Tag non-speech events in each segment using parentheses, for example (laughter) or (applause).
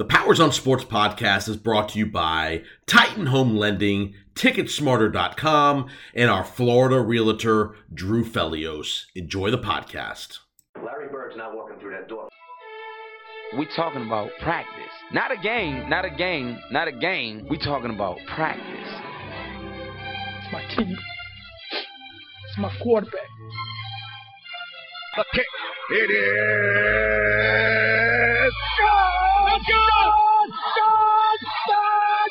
The Powers on Sports podcast is brought to you by Titan Home Lending, Ticketsmarter.com, and our Florida realtor, Drew Felios. Enjoy the podcast. Larry Bird's not walking through that door. We're talking about practice. Not a game, not a game, not a game. We're talking about practice. It's my team. It's my quarterback. The kick. It is. God! God! God!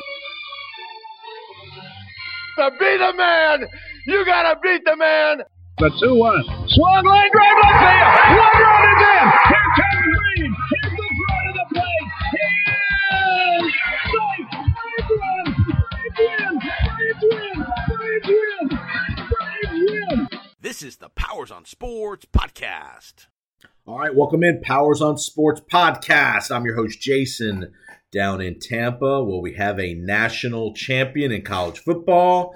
To be the man, you gotta beat the man. The 2 1. Swung line drive left field. One run is in. Here comes Green. Here's the throw to the plate. He is safe. Braves win. Braves win. Braves win. Braves win. Braves win. This is the Powers on Sports podcast. All right, welcome in Powers on Sports podcast. I'm your host Jason down in Tampa, where we have a national champion in college football,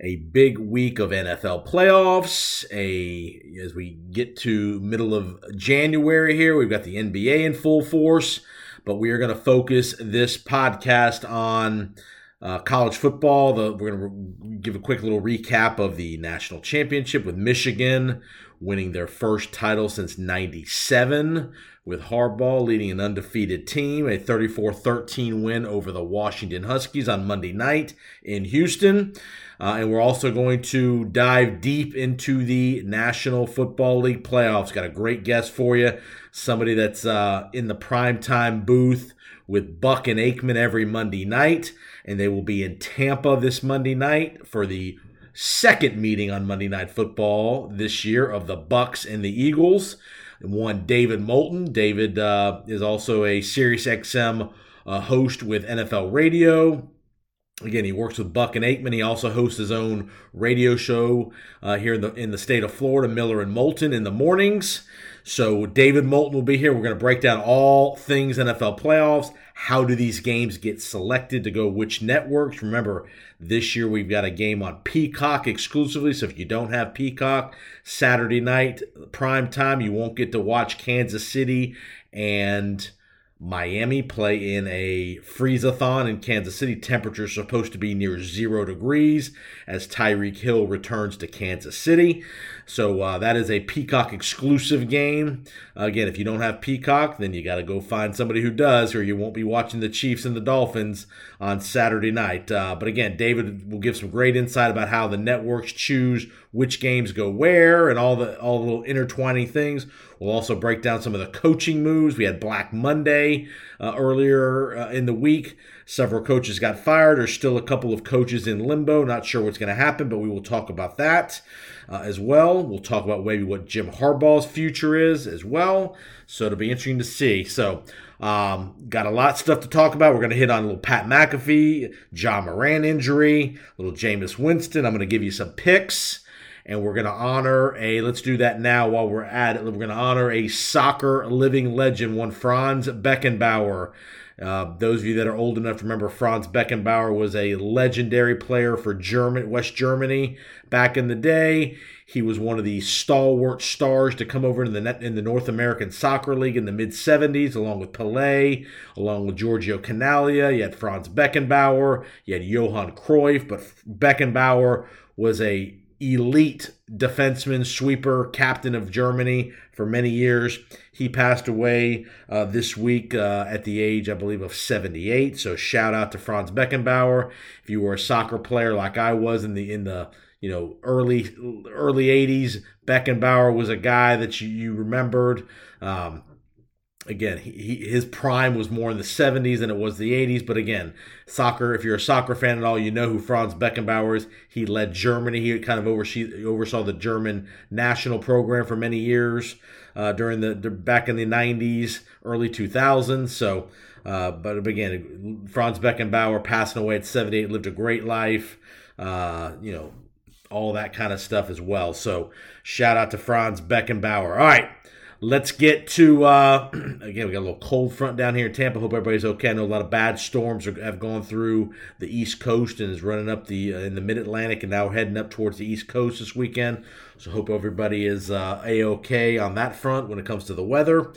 a big week of NFL playoffs, a as we get to middle of January here, we've got the NBA in full force, but we are going to focus this podcast on uh, college football. The, we're going to re- give a quick little recap of the national championship with Michigan winning their first title since 97 with Harbaugh leading an undefeated team, a 34-13 win over the Washington Huskies on Monday night in Houston. Uh, and we're also going to dive deep into the National Football League playoffs. Got a great guest for you, somebody that's uh, in the primetime booth with Buck and Aikman every Monday night, and they will be in Tampa this Monday night for the second meeting on Monday Night Football this year of the Bucks and the Eagles. One David Moulton. David uh, is also a Sirius XM uh, host with NFL Radio. Again, he works with Buck and Aikman. He also hosts his own radio show uh, here in the in the state of Florida, Miller and Moulton, in the mornings. So David Moulton will be here. We're going to break down all things NFL playoffs. How do these games get selected to go which networks? Remember, this year we've got a game on Peacock exclusively. So if you don't have Peacock, Saturday night prime time, you won't get to watch Kansas City and Miami play in a freeze-a-thon in Kansas City. Temperatures supposed to be near zero degrees as Tyreek Hill returns to Kansas City. So uh, that is a Peacock exclusive game. Again, if you don't have Peacock, then you got to go find somebody who does, or you won't be watching the Chiefs and the Dolphins on Saturday night. Uh, but again, David will give some great insight about how the networks choose which games go where and all the all the little intertwining things. We'll also break down some of the coaching moves. We had Black Monday uh, earlier uh, in the week. Several coaches got fired. There's still a couple of coaches in limbo. Not sure what's going to happen, but we will talk about that uh, as well. We'll talk about maybe what Jim Harbaugh's future is as well. So it'll be interesting to see. So um, got a lot of stuff to talk about. We're going to hit on a little Pat McAfee, John Moran injury, little Jameis Winston. I'm going to give you some picks and we're going to honor a let's do that now while we're at it we're going to honor a soccer living legend one franz beckenbauer uh, those of you that are old enough to remember Franz Beckenbauer was a legendary player for German West Germany back in the day. He was one of the stalwart stars to come over in the in the North American Soccer League in the mid 70s, along with Pelé, along with Giorgio Chinaglia. You had Franz Beckenbauer, you had Johan Cruyff, but Beckenbauer was a elite defenseman, sweeper, captain of Germany for many years. He passed away uh, this week uh, at the age, I believe, of 78. So shout out to Franz Beckenbauer. If you were a soccer player like I was in the in the you know early early 80s, Beckenbauer was a guy that you, you remembered. Um, again, he, his prime was more in the 70s than it was the 80s. But again, soccer, if you're a soccer fan at all, you know who Franz Beckenbauer is. He led Germany. He kind of oversee, oversaw the German national program for many years uh, during the, the, back in the 90s, early 2000s. So, uh, but again, Franz Beckenbauer passing away at 78, lived a great life. Uh, you know, all that kind of stuff as well. So, shout out to Franz Beckenbauer. All right. Let's get to uh, (clears throat) again. We got a little cold front down here in Tampa. Hope everybody's okay. I know a lot of bad storms are, have gone through the East Coast and is running up the uh, in the Mid Atlantic, and now we're heading up towards the East Coast this weekend. So hope everybody is uh, a okay on that front when it comes to the weather.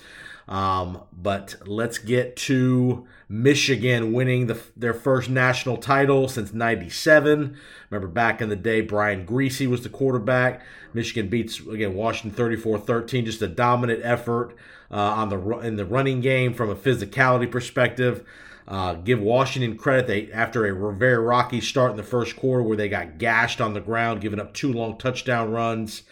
Um, but let's get to Michigan winning the, their first national title since 97. Remember back in the day, Brian Griese was the quarterback. Michigan beats, again, Washington 34 13. Just a dominant effort uh, on the in the running game from a physicality perspective. Uh, give Washington credit. They after a very rocky start in the first quarter where they got gashed on the ground, giving up two long touchdown runs.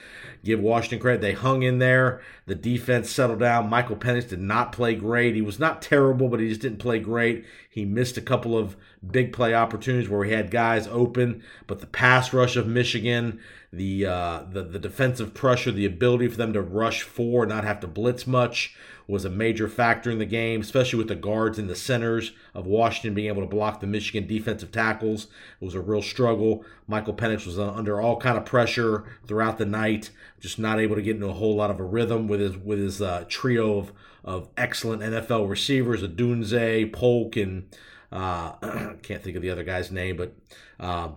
Give Washington credit. They hung in there. The defense settled down. Michael Penix did not play great. He was not terrible, but he just didn't play great. He missed a couple of big play opportunities where he had guys open, but the pass rush of Michigan, the uh, the the defensive pressure, the ability for them to rush four, not have to blitz much was a major factor in the game, especially with the guards and the centers of Washington being able to block the Michigan defensive tackles. It was a real struggle. Michael Penix was under all kind of pressure throughout the night, just not able to get into a whole lot of a rhythm with his with his uh, trio of of excellent NFL receivers, Odunze, Polk, and uh, (clears throat) can't think of the other guy's name, but. Uh,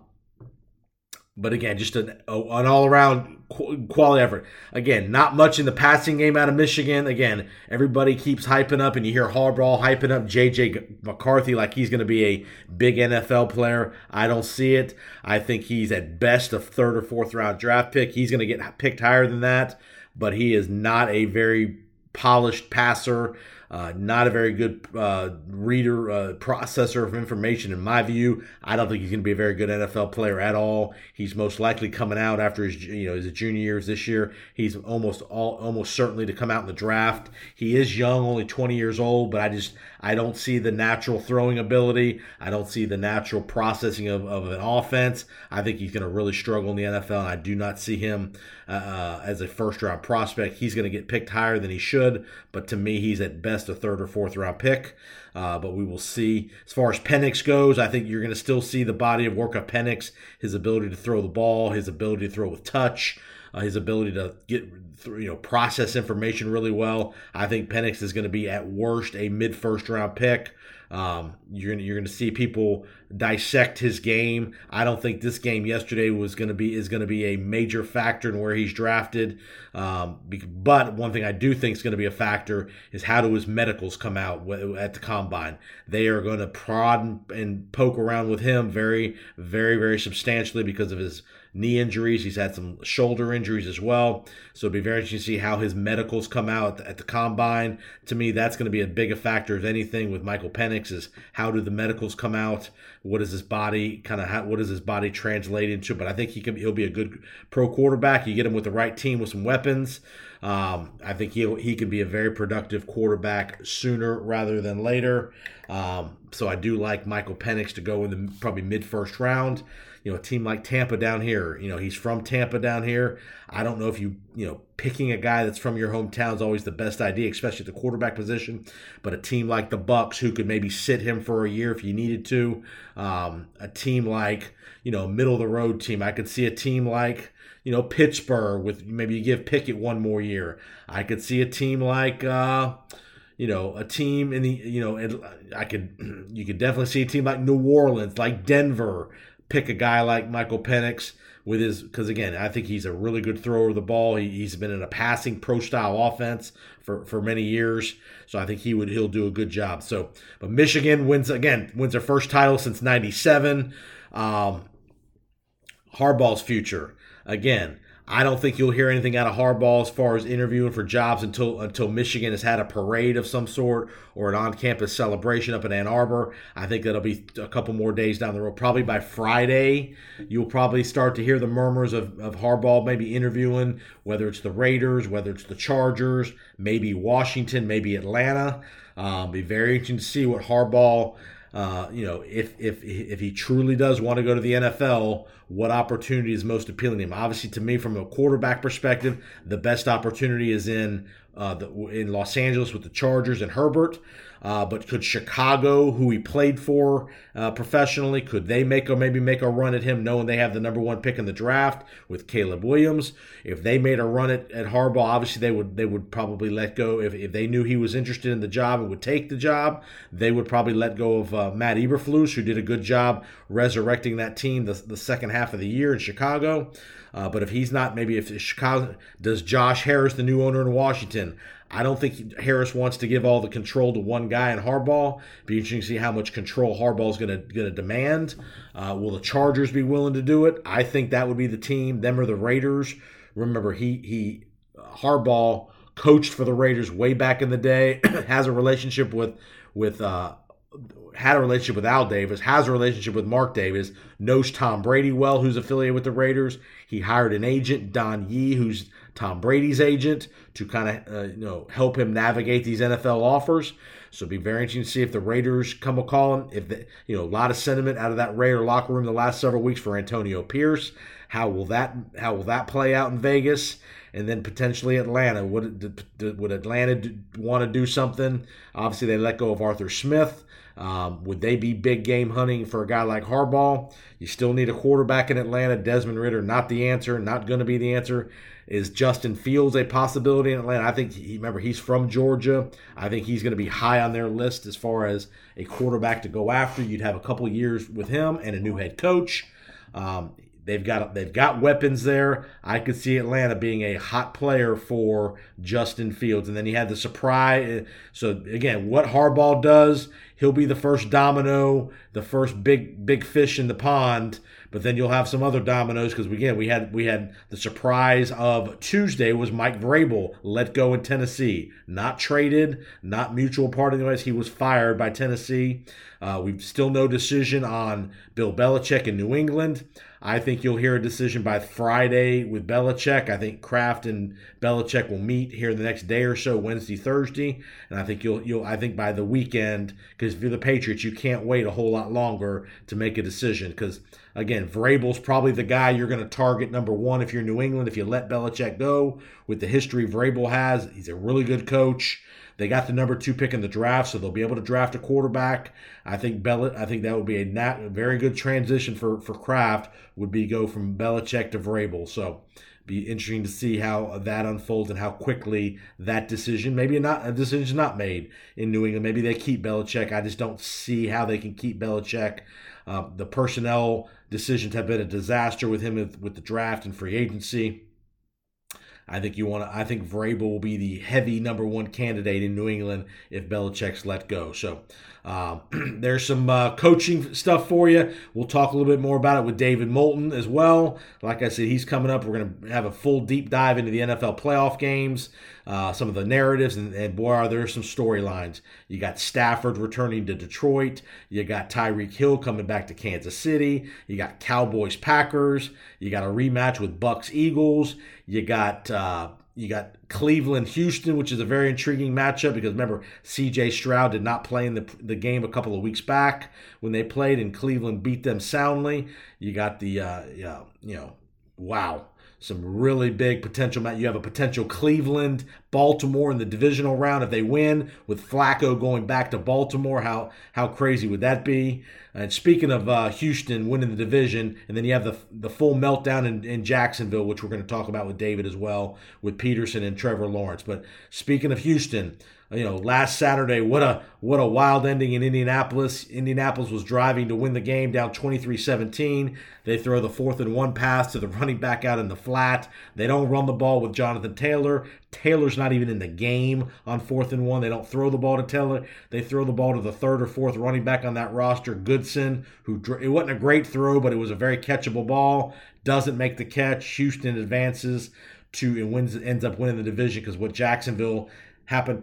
but again, just an, an all around quality effort. Again, not much in the passing game out of Michigan. Again, everybody keeps hyping up, and you hear Harbaugh hyping up JJ McCarthy like he's going to be a big NFL player. I don't see it. I think he's at best a third or fourth round draft pick. He's going to get picked higher than that, but he is not a very polished passer. Uh, not a very good uh, reader, uh, processor of information, in my view. I don't think he's going to be a very good NFL player at all. He's most likely coming out after his, you know, his junior years this year. He's almost all, almost certainly to come out in the draft. He is young, only 20 years old, but I just, I don't see the natural throwing ability. I don't see the natural processing of, of an offense. I think he's going to really struggle in the NFL, and I do not see him uh, uh, as a first round prospect. He's going to get picked higher than he should, but to me, he's at best a third or fourth round pick. Uh, but we will see. As far as Penix goes, I think you're going to still see the body of work of Penix, his ability to throw the ball, his ability to throw with touch. Uh, his ability to get you know process information really well. I think Penix is going to be at worst a mid first round pick. Um, you're gonna, you're going to see people dissect his game. I don't think this game yesterday was going to be is going to be a major factor in where he's drafted. Um, but one thing I do think is going to be a factor is how do his medicals come out at the combine? They are going to prod and poke around with him very, very, very substantially because of his knee injuries. He's had some shoulder injuries as well. So it'll be very interesting to see how his medicals come out at the combine. To me, that's going to be a bigger factor of anything with Michael Penix is how do the medicals come out? What is his body kind of what does his body translate into? But I think he can he'll be a good pro quarterback. You get him with the right team with some weapons. Um, I think he he could be a very productive quarterback sooner rather than later. Um, so I do like Michael Penix to go in the probably mid first round you know, a team like Tampa down here, you know, he's from Tampa down here. I don't know if you, you know, picking a guy that's from your hometown is always the best idea, especially at the quarterback position. But a team like the Bucks, who could maybe sit him for a year if you needed to, um, a team like, you know, middle of the road team. I could see a team like, you know, Pittsburgh with maybe you give Pickett one more year. I could see a team like, uh, you know, a team in the, you know, I could, (clears throat) you could definitely see a team like New Orleans, like Denver, pick a guy like Michael Penix with his because again I think he's a really good thrower of the ball. He, has been in a passing pro style offense for for many years, so I think he would he'll do a good job. So, but Michigan wins again wins their first title since '97. Um, Harbaugh's future again. I don't think you'll hear anything out of Harbaugh as far as interviewing for jobs until until Michigan has had a parade of some sort or an on-campus celebration up in Ann Arbor. I think that'll be a couple more days down the road. Probably by Friday, you'll probably start to hear the murmurs of, of Harbaugh maybe interviewing, whether it's the Raiders, whether it's the Chargers, maybe Washington, maybe Atlanta. Um, be very interesting to see what Harbaugh – uh, you know, if if if he truly does want to go to the NFL, what opportunity is most appealing to him? Obviously, to me, from a quarterback perspective, the best opportunity is in uh, the, in Los Angeles with the Chargers and Herbert. Uh, but could Chicago, who he played for uh, professionally, could they make or maybe make a run at him, knowing they have the number one pick in the draft with Caleb Williams? If they made a run at, at Harbaugh, obviously they would they would probably let go. If, if they knew he was interested in the job and would take the job, they would probably let go of uh, Matt Eberflus, who did a good job resurrecting that team the, the second half of the year in Chicago. Uh, but if he's not, maybe if Chicago does Josh Harris, the new owner in Washington, I don't think Harris wants to give all the control to one guy in Harbaugh. Be interesting to see how much control Harbaugh is going to going to demand. Uh, will the Chargers be willing to do it? I think that would be the team. Them or the Raiders. Remember, he he Harbaugh coached for the Raiders way back in the day. (clears throat) has a relationship with with uh, had a relationship with Al Davis, has a relationship with Mark Davis, knows Tom Brady well, who's affiliated with the Raiders. He hired an agent, Don Yee, who's Tom Brady's agent, to kind of uh, you know help him navigate these NFL offers. So it'll be very interesting to see if the Raiders come a calling. If the, you know a lot of sentiment out of that Raider locker room the last several weeks for Antonio Pierce. How will that how will that play out in Vegas? and then potentially Atlanta. Would would Atlanta want to do something? Obviously, they let go of Arthur Smith. Um, would they be big game hunting for a guy like Harbaugh? You still need a quarterback in Atlanta. Desmond Ridder, not the answer, not going to be the answer. Is Justin Fields a possibility in Atlanta? I think, he, remember, he's from Georgia. I think he's going to be high on their list as far as a quarterback to go after. You'd have a couple years with him and a new head coach. Um, They've got they've got weapons there. I could see Atlanta being a hot player for Justin Fields, and then he had the surprise. So again, what Harbaugh does, he'll be the first domino, the first big big fish in the pond. But then you'll have some other dominoes because again we had we had the surprise of Tuesday was Mike Vrabel let go in Tennessee, not traded, not mutual party. Anyways, he was fired by Tennessee. Uh, we've still no decision on Bill Belichick in New England. I think you'll hear a decision by Friday with Belichick. I think Kraft and Belichick will meet here the next day or so, Wednesday, Thursday, and I think you'll you'll I think by the weekend, because if you're the Patriots, you can't wait a whole lot longer to make a decision. Because again, Vrabel's probably the guy you're going to target number one if you're New England. If you let Belichick go, with the history Vrabel has, he's a really good coach. They got the number two pick in the draft, so they'll be able to draft a quarterback. I think Bell. I think that would be a, very good transition for for Kraft. Would be go from Belichick to Vrabel. So be interesting to see how that unfolds and how quickly that decision maybe not a decision not made in New England. Maybe they keep Belichick. I just don't see how they can keep Belichick. Uh, the personnel decisions have been a disaster with him with the draft and free agency. I think you want to. I think Vrabel will be the heavy number one candidate in New England if Belichick's let go. So um, (clears throat) there's some uh, coaching stuff for you. We'll talk a little bit more about it with David Moulton as well. Like I said, he's coming up. We're going to have a full deep dive into the NFL playoff games, uh, some of the narratives, and, and boy, are there some storylines. You got Stafford returning to Detroit. You got Tyreek Hill coming back to Kansas City. You got Cowboys Packers. You got a rematch with Bucks Eagles. You got uh, you got Cleveland Houston, which is a very intriguing matchup because remember C.J. Stroud did not play in the the game a couple of weeks back when they played, and Cleveland beat them soundly. You got the uh, you know, wow some really big potential. You have a potential Cleveland, Baltimore in the divisional round if they win, with Flacco going back to Baltimore. How how crazy would that be? And speaking of uh, Houston winning the division, and then you have the the full meltdown in, in Jacksonville, which we're going to talk about with David as well, with Pederson and Trevor Lawrence. But speaking of Houston, you know, last Saturday, what a what a wild ending in Indianapolis. Indianapolis was driving to win the game down 23-17. They throw the fourth and one pass to the (laughs) running back out in the flat. They don't run the ball with Jonathan Taylor. Taylor's not even in the game on fourth and one. They don't throw the ball to Taylor. They throw the ball to the third or fourth running back on that roster, Goodson, who it wasn't a great throw, but it was a very catchable ball. Doesn't make the catch. Houston advances to and wins ends up winning the division because what Jacksonville happened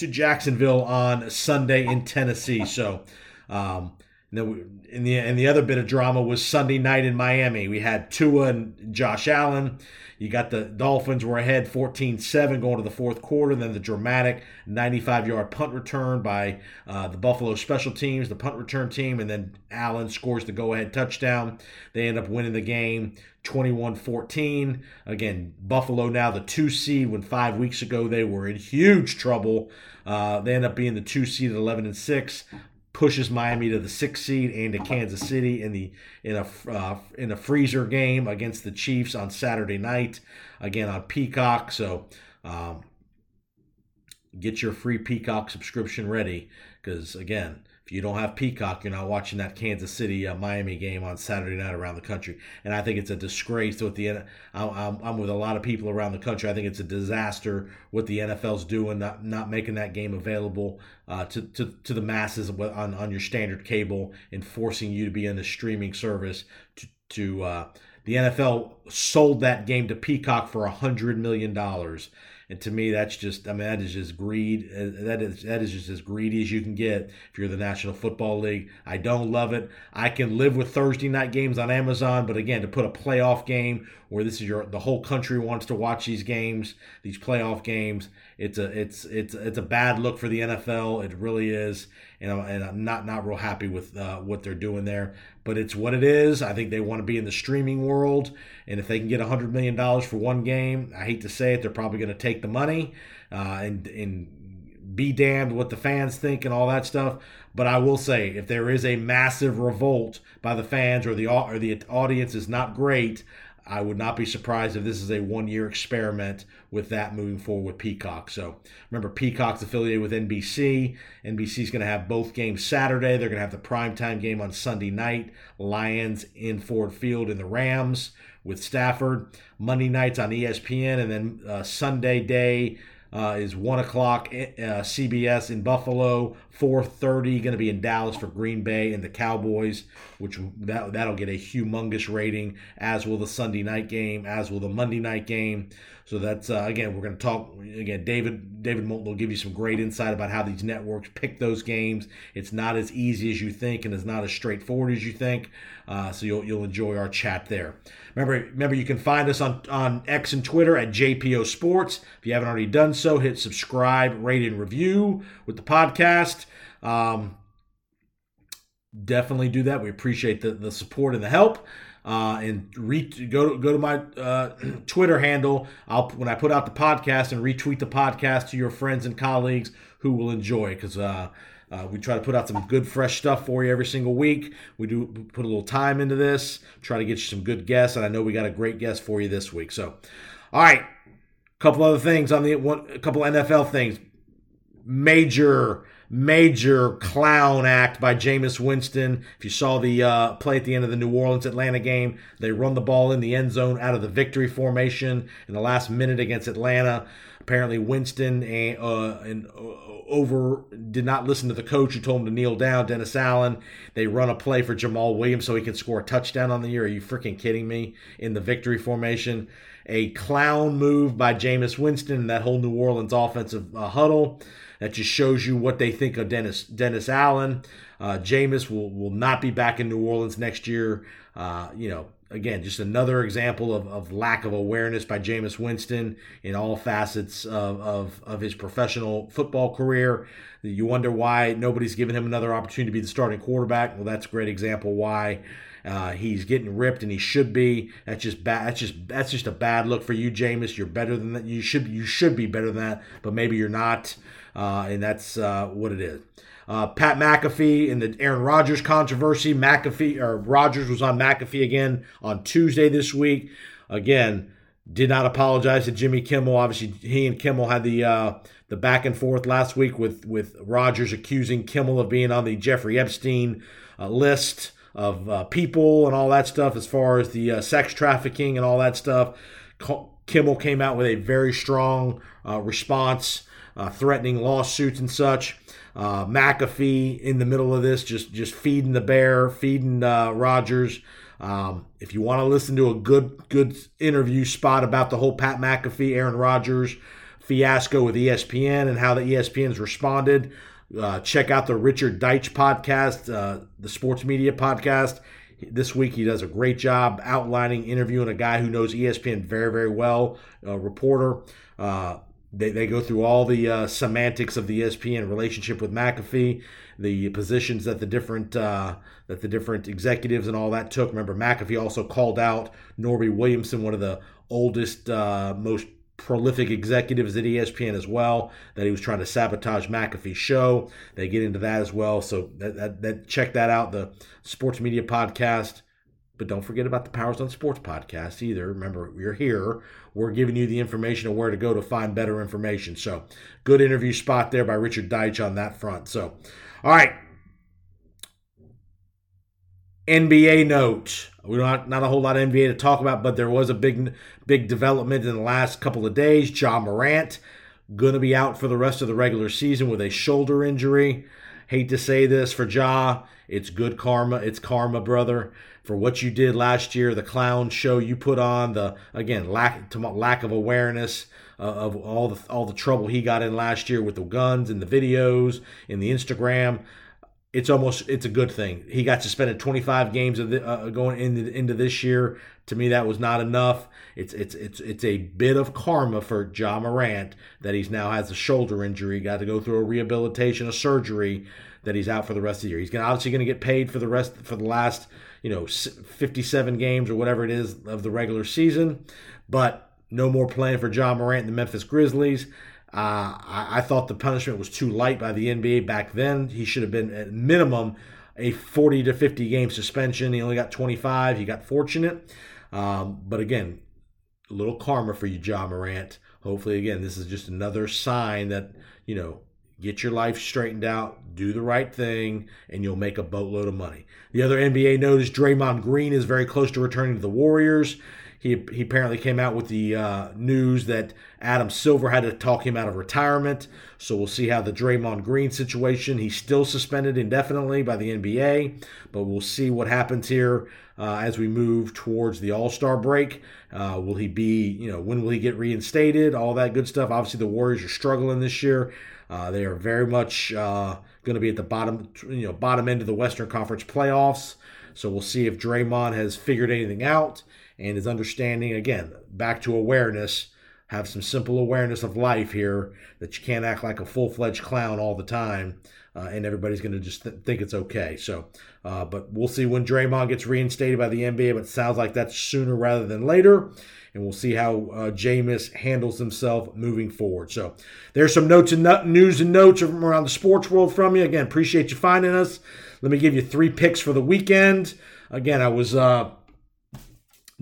to Jacksonville on Sunday in Tennessee. So, um, and in the and the other bit of drama was Sunday night in Miami. We had Tua and Josh Allen. You got the Dolphins were ahead 14-7 going to the fourth quarter. Then the dramatic 95-yard punt return by uh, the Buffalo special teams, the punt return team, and then Allen scores the go-ahead touchdown. They end up winning the game 21-14. Again, Buffalo now the two seed when five weeks ago they were in huge trouble. Uh, they end up being the two seed at 11 and six pushes Miami to the sixth seed and to Kansas City in the in a uh, in a freezer game against the Chiefs on Saturday night again on Peacock. So um, get your free Peacock subscription ready because again, you don't have Peacock, you're not watching that Kansas City uh, Miami game on Saturday night around the country. And I think it's a disgrace with the. I'm, I'm with a lot of people around the country. I think it's a disaster what the NFL's doing, not not making that game available uh, to, to to the masses on on your standard cable and forcing you to be in the streaming service to to. Uh, the NFL sold that game to Peacock for a hundred million dollars and to me, that's just, I mean, that is just greed. Uh, that is, that is just as greedy as you can get if you're the National Football League. I don't love it. I can live with Thursday night games on Amazon, but again, to put a playoff game where this is your, the whole country wants to watch these games, these playoff games, it's a, it's, it's, it's a bad look for the NFL. It really is. And, I'm, and I'm not, not real happy with uh, what they're doing there but it's what it is. I think they want to be in the streaming world, and if they can get $100 million for one game, I hate to say it, they're probably going to take the money uh, and, and be damned what the fans think and all that stuff. But I will say, if there is a massive revolt by the fans or the or the audience is not great, I would not be surprised if this is a one year experiment with that moving forward with Peacock. So remember, Peacock's affiliated with NBC. NBC's going to have both games Saturday. They're going to have the primetime game on Sunday night Lions in Ford Field and the Rams with Stafford. Monday nights on ESPN, and then uh, Sunday day uh, is one o'clock uh, CBS in Buffalo. 4:30 going to be in Dallas for Green Bay and the Cowboys, which that that'll get a humongous rating. As will the Sunday night game, as will the Monday night game. So that's uh, again we're going to talk again. David David Moulton will give you some great insight about how these networks pick those games. It's not as easy as you think, and it's not as straightforward as you think. Uh, so you'll you'll enjoy our chat there. Remember, remember you can find us on, on X and Twitter at JPO Sports. If you haven't already done so, hit subscribe, rate, and review with the podcast. Um, definitely do that. We appreciate the, the support and the help. Uh, and re- go to go to my uh, (clears throat) Twitter handle. I'll when I put out the podcast and retweet the podcast to your friends and colleagues who will enjoy because uh, uh, we try to put out some good, fresh stuff for you every single week. We do put a little time into this, try to get you some good guests, and I know we got a great guest for you this week. So, all right, a couple other things on the one, a couple NFL things. Major, major clown act by Jameis Winston. If you saw the uh, play at the end of the New Orleans Atlanta game, they run the ball in the end zone out of the victory formation in the last minute against Atlanta. Apparently, Winston and, uh, and uh, over did not listen to the coach who told him to kneel down, Dennis Allen. They run a play for Jamaal Williams so he can score a touchdown on the year. Are you freaking kidding me? In the victory formation, a clown move by Jameis Winston and that whole New Orleans offensive uh, huddle. That just shows you what they think of Dennis Dennis Allen. Uh, Jameis will will not be back in New Orleans next year. Uh, you know, again, just another example of, of lack of awareness by Jameis Winston in all facets of, of, of his professional football career. You wonder why nobody's given him another opportunity to be the starting quarterback. Well, that's a great example why. Uh, he's getting ripped, and he should be. That's just bad. That's just that's just a bad look for you, Jameis. You're better than that. You should you should be better than that, but maybe you're not, uh, and that's uh, what it is. Uh, Pat McAfee in the Aaron Rodgers controversy. McAfee or Rodgers was on McAfee again on Tuesday this week. Again, did not apologize to Jimmy Kimmel. Obviously, he and Kimmel had the uh, the back and forth last week with with Rodgers accusing Kimmel of being on the Jeffrey Epstein uh, list of uh, people and all that stuff, as far as the sex trafficking and all that stuff. Kimmel came out with a very strong response, uh, threatening lawsuits and such. Uh, McAfee in the middle of this, just just feeding the bear, feeding uh, Rodgers. Um, if you want to listen to a good good interview spot about the whole Pat McAfee, Aaron Rodgers fiasco with ESPN and how the ESPN's responded, uh, check out the Richard Deitsch podcast, uh, the sports media podcast. This week he does a great job outlining, interviewing a guy who knows ESPN very very well, a reporter. Uh, they, they go through all the uh, semantics of the ESPN relationship with McAfee, the positions that the different uh, that the different executives and all that took. Remember, McAfee also called out Norby Williamson, one of the oldest, uh, most prolific executives at ESPN as well, that he was trying to sabotage McAfee's show. They get into that as well. So that, that, that check that out, the Sports Media Podcast. But don't forget about the Powers on Sports podcast either. Remember, you're here. We're giving you the information of where to go to find better information. So, good interview spot there by Richard Deitsch on that front. So, All right. NBA note. We don't have, not a whole lot of NBA to talk about, but there was a big big development in the last couple of days. Ja Morant going to be out for the rest of the regular season with a shoulder injury. Hate to say this for Ja, it's good karma. It's karma, brother, for what you did last year. The clown show you put on. The again lack lack of awareness uh, of all the all the trouble he got in last year with the guns and the videos and the Instagram it's almost it's a good thing. He got suspended 25 games of the, uh, going into into this year. To me, that was not enough. It's it's it's it's a bit of karma for Ja Morant that he's now has a shoulder injury. Got to go through a rehabilitation, a surgery that he's out for the rest of the year. He's gonna, obviously going to get paid for the rest for the last you know 57 games or whatever it is of the regular season, but no more playing for Ja Morant and the Memphis Grizzlies. Uh, I, I, thought the punishment was too light by the NBA back then. He should have been at minimum a 40 to 50 game suspension. He only got 25. He got fortunate. Um, but again, a little karma for you, Ja Morant. Hopefully, again, this is just another sign that, you know, get your life straightened out, do the right thing, and you'll make a boatload of money. The other NBA note is Draymond Green is very close to returning to the Warriors. He, he apparently came out with the uh, news that Adam Silver had to talk him out of retirement. So we'll see how the Draymond Green situation. He's still suspended indefinitely by the NBA, but we'll see what happens here uh, as we move towards the All Star break. Uh, will he be, you know, when will he get reinstated? All that good stuff. Obviously, the Warriors are struggling this year. Uh, they are very much uh, going to be at the bottom, you know, bottom end of the Western Conference playoffs. So we'll see if Draymond has figured anything out and his understanding again back to awareness have some simple awareness of life here that you can't act like a full-fledged clown all the time uh, and everybody's going to just th- think it's okay so uh, but we'll see when Draymond gets reinstated by the NBA but it sounds like that's sooner rather than later and we'll see how uh, Jameis handles himself moving forward. So there's some notes and news and notes from around the sports world from you. Again, appreciate you finding us. Let me give you three picks for the weekend. Again, I was uh,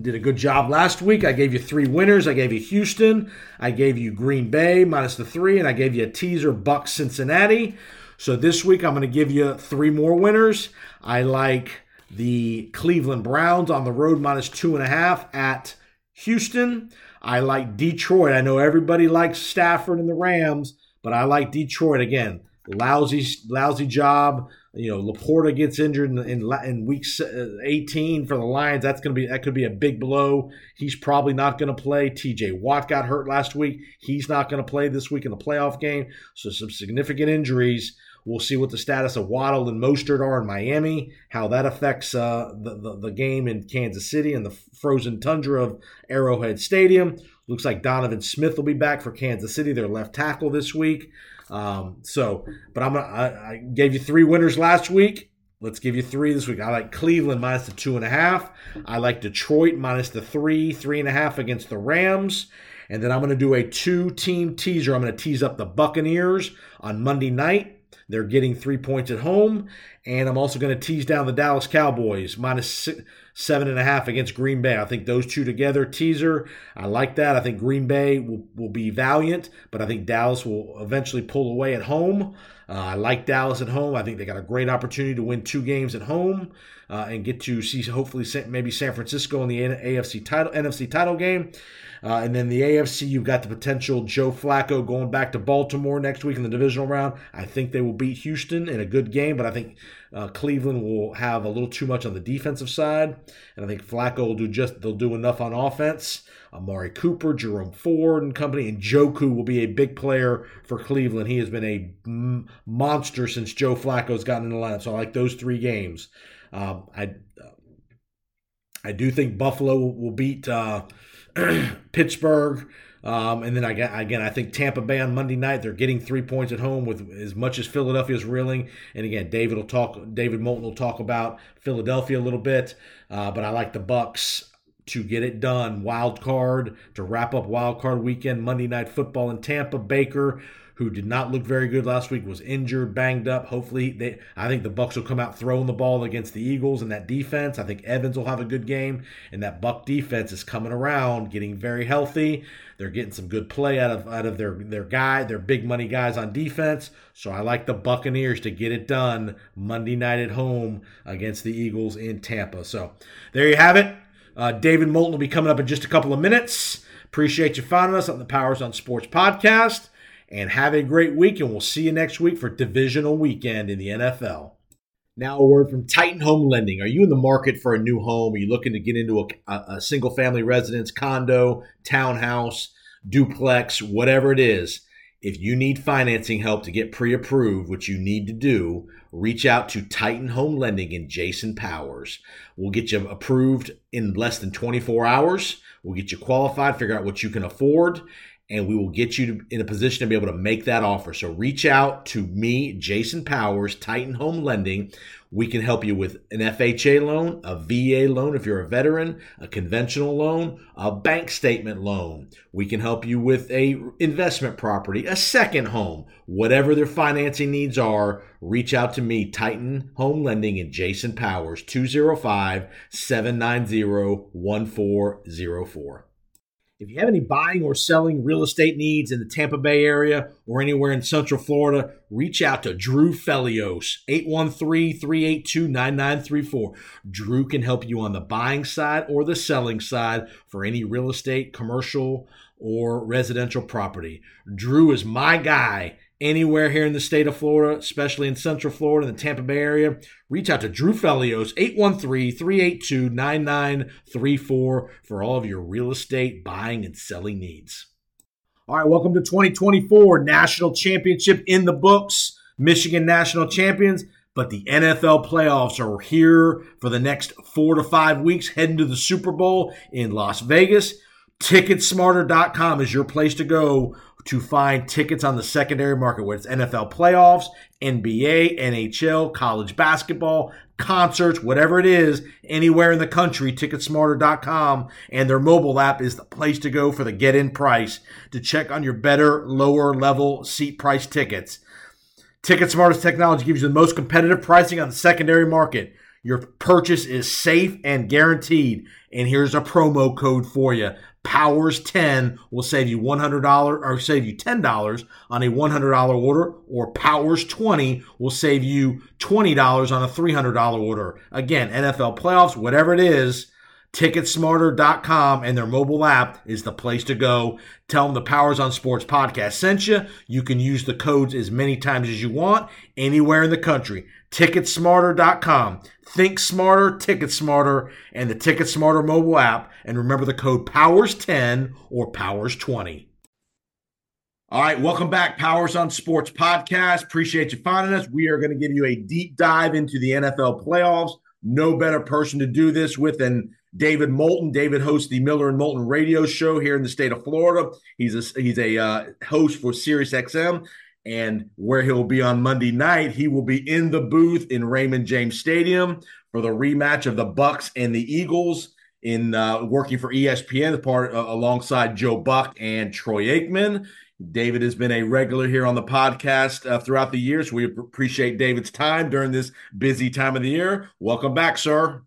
did a good job last week. I gave you three winners. I gave you Houston. I gave you Green Bay minus the three, and I gave you a teaser Bucks Cincinnati. So this week I'm going to give you three more winners. I like the Cleveland Browns on the road minus two and a half at Houston. I like Detroit. I know everybody likes Stafford and the Rams, but I like Detroit again. Lousy, lousy job you know, Laporta gets injured in, in, in week uh, 18 for the Lions. That's going to be that could be a big blow. He's probably not going to play. T.J. Watt got hurt last week. He's not going to play this week in the playoff game. So some significant injuries. We'll see what the status of Waddle and Mostert are in Miami, how that affects uh, the, the, the game in Kansas City and the frozen tundra of Arrowhead Stadium. Looks like Donovan Smith will be back for Kansas City, their left tackle this week. Um, so, but I'm gonna, I, I gave you three winners last week. Let's give you three this week. I like Cleveland minus the two and a half. I like Detroit minus the three, three and a half against the Rams. And then I'm going to do a two team teaser. I'm going to tease up the Buccaneers on Monday night. They're getting three points at home. And I'm also going to tease down the Dallas Cowboys minus six, seven and a half against Green Bay. I think those two together, teaser. I like that. I think Green Bay will, will be valiant, but I think Dallas will eventually pull away at home. Uh, I like Dallas at home. I think they got a great opportunity to win two games at home uh, and get to see hopefully maybe San Francisco in the AFC title NFC title game. Uh, and then the AFC, you've got the potential Joe Flacco going back to Baltimore next week in the divisional round. I think they will beat Houston in a good game, but I think uh, Cleveland will have a little too much on the defensive side, and I think Flacco will do just they'll do enough on offense. Amari Cooper, Jerome Ford, and company, and Njoku will be a big player for Cleveland. He has been a monster since Joe Flacco's gotten in the lineup. So I like those three games. Um, I I do think Buffalo will beat. Uh, (clears throat) Pittsburgh. Um, and then I get, again, I think Tampa Bay on Monday night, they're getting three points at home with as much as Philadelphia's reeling. And again, David will talk, David Moulton will talk about Philadelphia a little bit. Uh, but I like the Bucks to get it done. Wild card to wrap up wild card weekend, Monday night football in Tampa. Baker, who did not look very good last week, was injured, banged up. Hopefully, they. I think the Bucks will come out throwing the ball against the Eagles and that defense. I think Evans will have a good game, and that Buck defense is coming around, getting very healthy. They're getting some good play out of out of their their guy, their big money guys on defense. So I like the Buccaneers to get it done Monday night at home against the Eagles in Tampa. So there you have it. Uh, David Moulton will be coming up in just a couple of minutes. Appreciate you finding us on the Powers on Sports podcast. And have a great week, and we'll see you next week for divisional weekend in the NFL. Now, a word from Titan Home Lending. Are you in the market for a new home? Are you looking to get into a, a single family residence, condo, townhouse, duplex, whatever it is? If you need financing help to get pre approved, which you need to do, reach out to Titan Home Lending and Jason Powers. We'll get you approved in less than 24 hours. We'll get you qualified, figure out what you can afford, and we will get you in a position to be able to make that offer. So reach out to me, Jason Powers, Titan Home Lending. We can help you with an FHA loan, a VA loan if you're a veteran, a conventional loan, a bank statement loan. We can help you with a investment property, a second home, whatever their financing needs are. Reach out to me, Titan Home Lending and Jason Powers, 205 790 1404. If you have any buying or selling real estate needs in the Tampa Bay area or anywhere in Central Florida, reach out to Drew Felios, 813-382-9934. Drew can help you on the buying side or the selling side for any real estate, commercial, or residential property. Drew is my guy anywhere here in the state of Florida, especially in Central Florida and the Tampa Bay area, reach out to Drew Felios, 813-382-9934 for all of your real estate buying and selling needs. All right, welcome to 2024 National Championship in the books. Michigan National Champions, but the NFL playoffs are here for the next four to five weeks, heading to the Super Bowl in Las Vegas. Ticketsmarter.com is your place to go to find tickets on the secondary market, whether it's NFL playoffs, NBA, NHL, college basketball, concerts, whatever it is, anywhere in the country, ticketsmarter.com and their mobile app is the place to go for the get in price to check on your better, lower level seat price tickets. TicketSmarter's technology gives you the most competitive pricing on the secondary market. Your purchase is safe and guaranteed. And here's a promo code for you. Powers 10 will save you $100 or save you $10 on a $100 order, or Powers 20 will save you $20 on a $300 order. Again, NFL playoffs, whatever it is, Ticketsmarter.com and their mobile app is the place to go. Tell them the Powers on Sports podcast sent you. You can use the codes as many times as you want anywhere in the country. Ticketsmarter.com. Think smarter, ticket smarter, and the Ticket Smarter mobile app. And remember the code POWERS10 or POWERS20. All right, welcome back, Powers on Sports podcast. Appreciate you finding us. We are going to give you a deep dive into the NFL playoffs. No better person to do this with than David Moulton. David hosts the Miller and Moulton radio show here in the state of Florida. He's a he's a uh, host for Sirius XM, and where he'll be on Monday night, he will be in the booth in Raymond James Stadium for the rematch of the Bucks and the Eagles. In uh, working for ESPN, part uh, alongside Joe Buck and Troy Aikman. David has been a regular here on the podcast uh, throughout the years. We appreciate David's time during this busy time of the year. Welcome back, sir.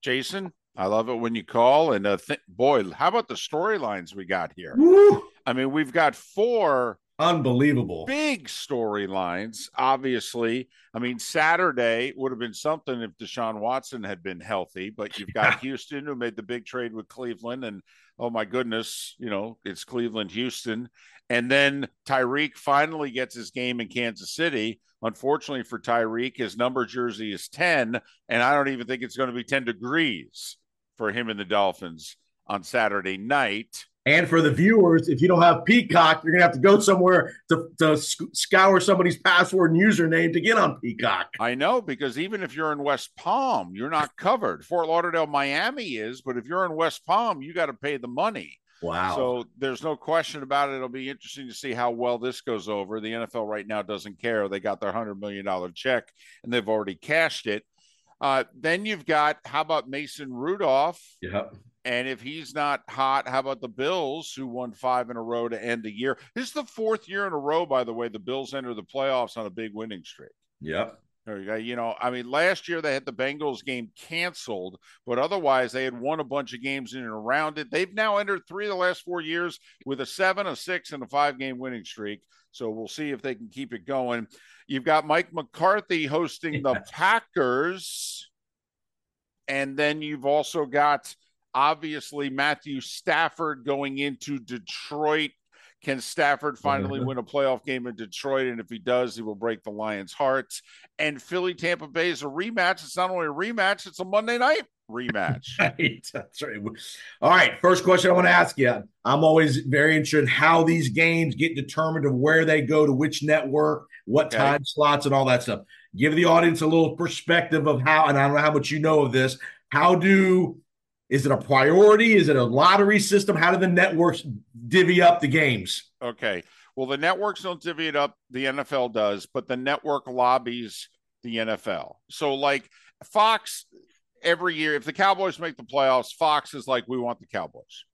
Jason, I love it when you call. And uh, th- boy, how about the storylines we got here? Woo! I mean, we've got four Unbelievable. big storylines. Obviously, I mean, Saturday would have been something if Deshaun Watson had been healthy, but you've got Houston who made the big trade with Cleveland, and oh my goodness, you know, it's Cleveland, Houston. And then Tyreek finally gets his game in Kansas City. Unfortunately for Tyreek, his number jersey is 10, and I don't even think it's going to be 10 degrees for him and the Dolphins on Saturday night. And for the viewers, if you don't have Peacock, you're going to have to go somewhere to, to scour somebody's password and username to get on Peacock. I know because even if you're in West Palm, you're not covered. Fort Lauderdale, Miami is, but if you're in West Palm, you got to pay the money. Wow. So there's no question about it. It'll be interesting to see how well this goes over. The NFL right now doesn't care. They got their $100 million check and they've already cashed it. Uh, then you've got how about Mason Rudolph yeah. And if he's not hot, how about the Bills, who won five in a row to end the year? This is the fourth year in a row, by the way, the Bills enter the playoffs on a big winning streak. Yep. There you go. You know, I mean, last year they had the Bengals game canceled, but otherwise they had won a bunch of games in and around it. They've now entered three of the last four years with a seven, a six, and a five game winning streak. So we'll see if they can keep it going. You've got Mike McCarthy hosting the (laughs) Packers. And then you've also got obviously Matthew Stafford going into Detroit. Can Stafford finally (laughs) win a playoff game in Detroit? And if he does, he will break the Lions' hearts. And Philly Tampa Bay is a rematch. It's not only a rematch, it's a Monday night rematch. (laughs) Right. That's right. All right. First question I want to ask you. I'm always very interested in how these games get determined of where they go to which network, what Okay. time slots, and all that stuff. Give the audience a little perspective of how, and I don't know how much you know of this. How do is it a priority? Is it a lottery system? How do the networks divvy up the games? Okay. Well, the networks don't divvy it up. The NFL does, but the network lobbies the NFL. So, like Fox, every year, if the Cowboys make the playoffs, Fox is like, we want the Cowboys.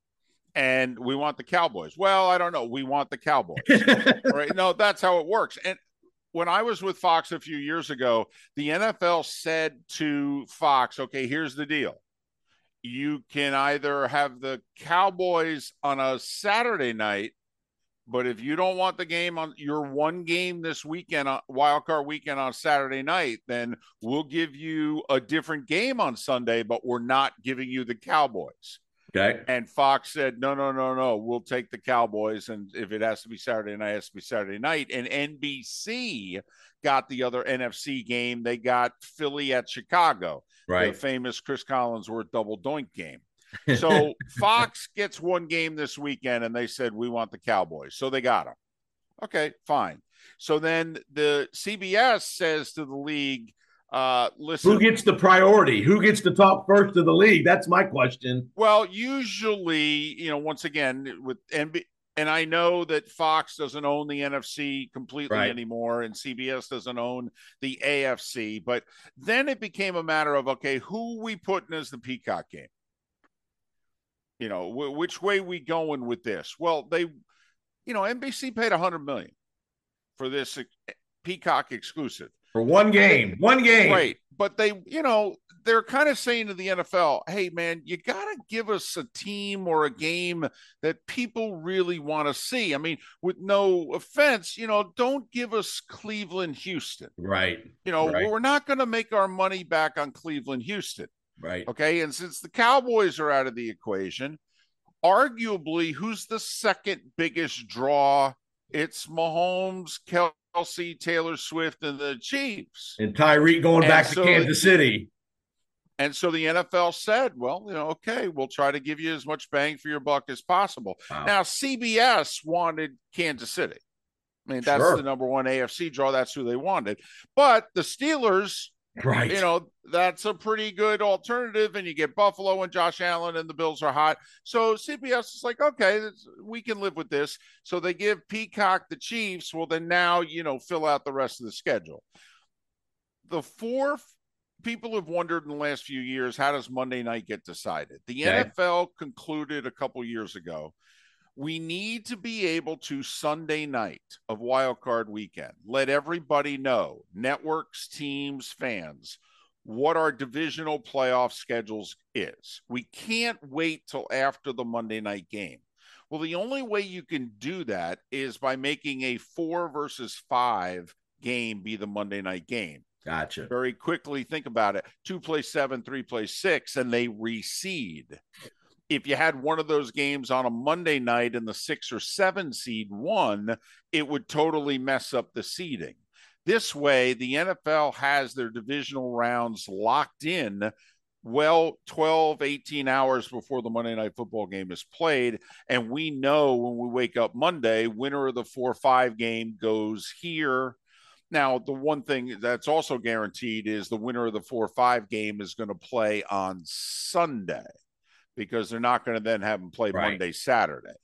And we want the Cowboys. Well, I don't know. We want the Cowboys. (laughs) right? No, that's how it works. And when I was with Fox a few years ago, the NFL said to Fox, okay, here's the deal. You can either have the Cowboys on a Saturday night, but if you don't want the game on your one game this weekend, uh, wild card weekend on Saturday night, then we'll give you a different game on Sunday, but we're not giving you the Cowboys. Okay. And Fox said, no, no, no, no, we'll take the Cowboys. And if it has to be Saturday night, it has to be Saturday night. And NBC got the other NFC game. They got Philly at Chicago, right. the famous Cris Collinsworth double doink game. (laughs) So Fox gets one game this weekend, and they said, we want the Cowboys. So they got them. Okay, fine. So then the CBS says to the league, uh, listen, Who gets the priority? Who gets to talk first of the league? That's my question. Well, usually, you know, once again with NB, and I know that Fox doesn't own the NFC completely Right. anymore, and CBS doesn't own the AFC. But then it became a matter of okay, who we putting as the Peacock game? You know, wh- which way we going with this? Well, they, you know, NBC paid a hundred million for this Peacock exclusive. For one game. One game. Right. But they, you know, they're kind of saying to the NFL, hey, man, you got to give us a team or a game that people really want to see. I mean, with no offense, you know, don't give us Cleveland, Houston. Right. You know, Right. we're not going to make our money back on Cleveland, Houston. Right. Okay. And since the Cowboys are out of the equation, arguably, who's the second biggest draw? It's Mahomes, Kelce, Taylor Swift, and the Chiefs. And Tyreek going And back so- to Kansas City. And so the NFL said, well, you know, okay, we'll try to give you as much bang for your buck as possible. Wow. Now, CBS wanted Kansas City. I mean, that's Sure. the number one AFC draw. That's who they wanted. But the Steelers, Right. you know, that's a pretty good alternative. And you get Buffalo and Josh Allen, and the Bills are hot. So CBS is like, okay, this- we can live with this. So they give Peacock the Chiefs. Well, then now, you know, fill out the rest of the schedule. The four people have wondered in the last few years how does Monday night get decided? The Okay. NFL concluded a couple years ago we need to be able to Sunday night of wild card weekend let everybody know networks, teams, fans what our divisional playoff schedules is. We can't wait till after the Monday night game. Well, the only way you can do that is by making a 4 versus 5 game be the Monday night game Gotcha. very quickly think about it two plays seven three plays six and they reseed if you had one of those games on a monday night and the six or seven seed won it would totally mess up the seeding. This way the nfl has their divisional rounds locked in well 12 18 hours before the monday night football game is played. And we know when we wake up monday winner of the 4-5 game goes here. Now, the one thing that's also guaranteed is the winner of the 4 5 game is going to play on Sunday because they're not going to then have them play Right. Monday, Saturday.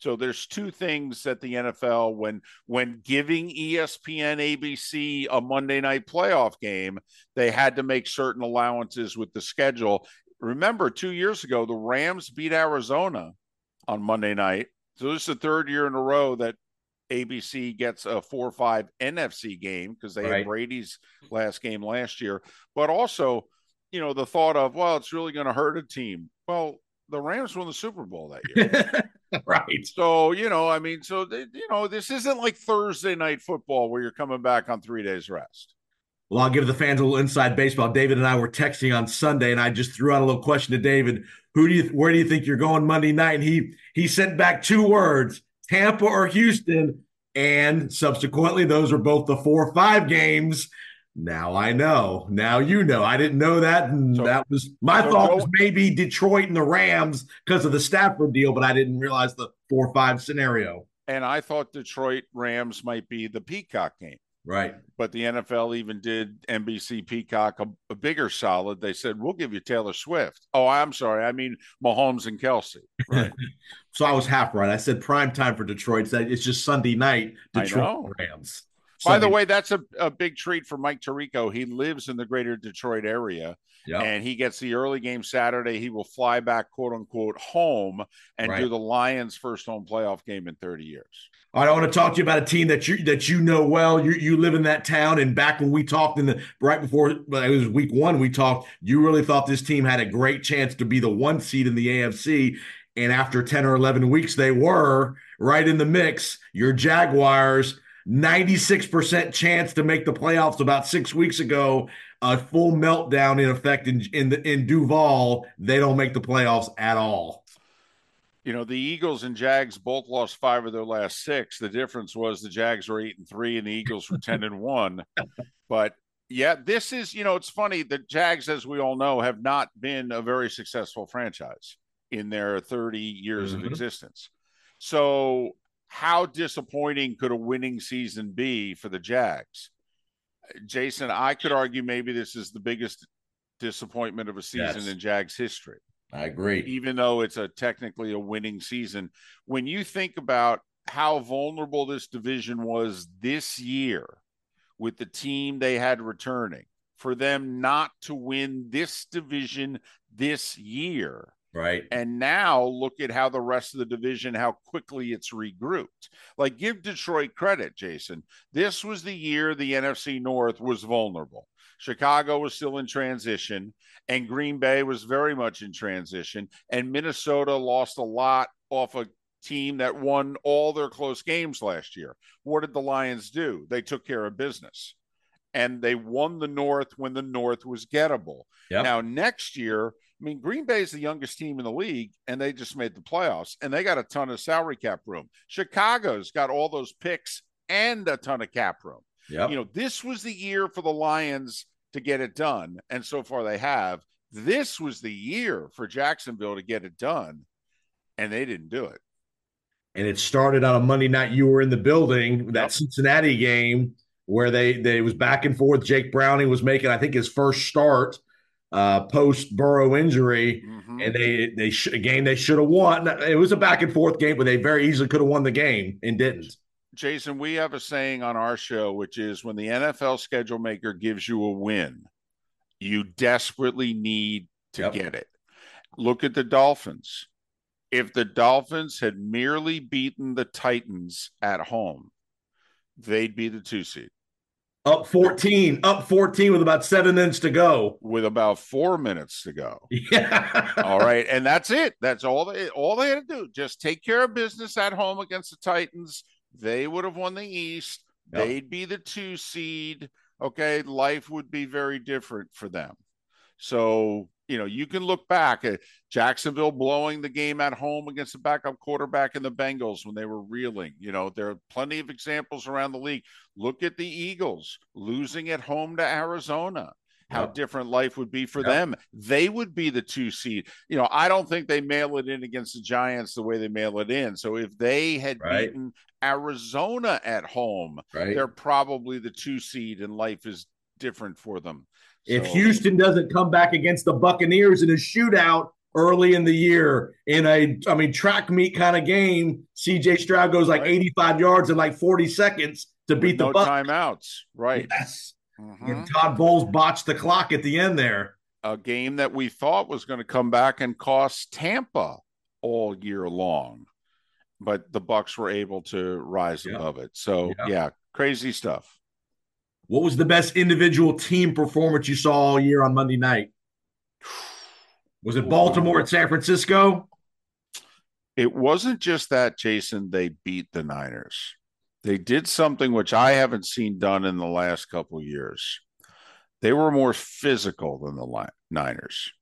So there's two things that the NFL when when giving ESPN ABC a Monday night playoff game, they had to make certain allowances with the schedule. remember two years ago, the Rams beat Arizona on Monday night. So this is the third year in a row that ABC gets a 4 or 5 NFC game because they Right. had Brady's last game last year. But also, you know, the thought of, well, it's really going to hurt a team. Well, the Rams won the Super Bowl that year. (laughs) right. so, you know, I mean, so, they, you know, this isn't like Thursday night football where you're coming back on three days rest. Well, I'll give the fans a little inside baseball. David and I were texting on Sunday, and I just threw out a little question to David. Who do you where do you think you're going Monday night? And he he sent back two words, Tampa or Houston. And subsequently, those are both the four or five games. Now I know. Now you know. I didn't know that. And So- that was my so thought go- was maybe Detroit and the Rams because of the Stafford deal, but I didn't realize the four five scenario. And I thought Detroit Rams might be the Peacock game. Right. but the NFL even did NBC Peacock a, a bigger solid. They said, "We'll give you Taylor Swift." Oh, I'm sorry, I mean Mahomes and Kelce. Right? (laughs) So I was half right. I said prime time for Detroit. It's just Sunday night, Detroit know. Rams. By the way, that's a, a big treat for Mike Tirico. He lives in the greater Detroit area, Yep. and he gets the early game Saturday. He will fly back, quote unquote, home and Right. do the Lions' first home playoff game in 30 years. All right, I want to talk to you about a team that you that you know well. You you live in that town, and back when we talked in the right before it was week one, we talked. You really thought this team had a great chance to be the one seed in the AFC, and after ten or eleven weeks, they were right in the mix. Your Jaguars, ninety six percent chance to make the playoffs about six weeks ago. A full meltdown in effect in in the in Duval. They don't make the playoffs at all. You know, the Eagles and Jags both lost five of their last six. The difference was the Jags were eight and three and the Eagles were 10 and one. But yeah, this is, you know, it's funny. The Jags, as we all know, have not been a very successful franchise in their 30 years Mhm. of existence. So, how disappointing could a winning season be for the Jags? Jason, I could argue maybe this is the biggest disappointment of a season Yes. in Jags history I agree. even though it's a technically a winning season. When you think about how vulnerable this division was this year with the team they had returning, for them not to win this division this year. Right. And now look at how the rest of the division, how quickly it's regrouped. Like, give Detroit credit, Jason. This was the year the NFC North was vulnerable. Chicago was still in transition, and Green Bay was very much in transition. And Minnesota lost a lot off a team that won all their close games last year. What did the Lions do? They took care of business and they won the North when the North was gettable. Yep. Now, next year, I mean, Green Bay is the youngest team in the league, and they just made the playoffs, and they got a ton of salary cap room. Chicago's got all those picks and a ton of cap room. Yep. You know, this was the year for the Lions to get it done, and so far they have. This was the year for Jacksonville to get it done, and they didn't do it. and it started on a Monday night. You were in the building that Yep. Cincinnati game where they they was back and forth. Jake Browning was making, I think, his first start uh, post Burrow injury, Mhm. and they they sh- a game they should have won. It was a back and forth game, but they very easily could have won the game and didn't. Jason, we have a saying on our show, which is when the NFL schedule maker gives you a win, you desperately need to Yep. get it. Look at the Dolphins. If the Dolphins had merely beaten the Titans at home, they'd be the two seed Up fourteen, up fourteen with about seven minutes to go. with about four minutes to go. Yeah. All right, and that's it. That's all they all they had to do. Just take care of business at home against the Titans. They would have won the East. Yep. They'd be the two seed. Okay, life would be very different for them. So you know you can look back at Jacksonville blowing the game at home against the backup quarterback in the Bengals when they were reeling. You know there are plenty of examples around the league. Look at the Eagles losing at home to Arizona how Yep. different life would be for Yep. them. They would be the two seed. You know, I don't think they mail it in against the Giants the way they mail it in. So if they had Right. beaten Arizona at home, right. they're probably the two seed and life is different for them. If So- Houston doesn't come back against the Buccaneers in a shootout early in the year in a, I mean, track meet kind of game, CJ Stroud goes like Right. 85 yards in like 40 seconds to with beat the no Bucs. timeouts, right? Yes. Mhm. And Todd Bowles botched the clock at the end there. a game that we thought was going to come back and cost Tampa all year long, but the Bucs were able to rise Yeah. above it. So Yeah. yeah, crazy stuff. What was the best individual team performance you saw all year on Monday night? Was it Baltimore at San Francisco? It wasn't just that, Jason, they beat the Niners. They did something which I haven't seen done in the last couple years. They were more physical than the Niners.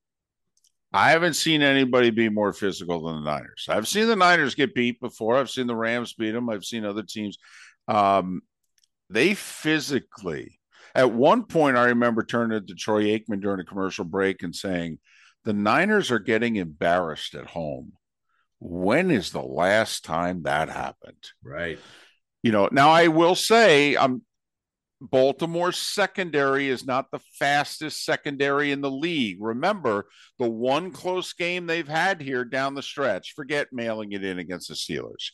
I haven't seen anybody be more physical than the Niners. I've seen the Niners get beat before. I've seen the Rams beat them. I've seen other teams. Um, they physically, at one point, I remember turning to Troy Aikman during a commercial break and saying, The Niners are getting embarrassed at home. When is the last time that happened? Right. You know, now I will say, um, Baltimore's secondary is not the fastest secondary in the league. Remember, the one close game they've had here down the stretch, forget mailing it in against the Steelers.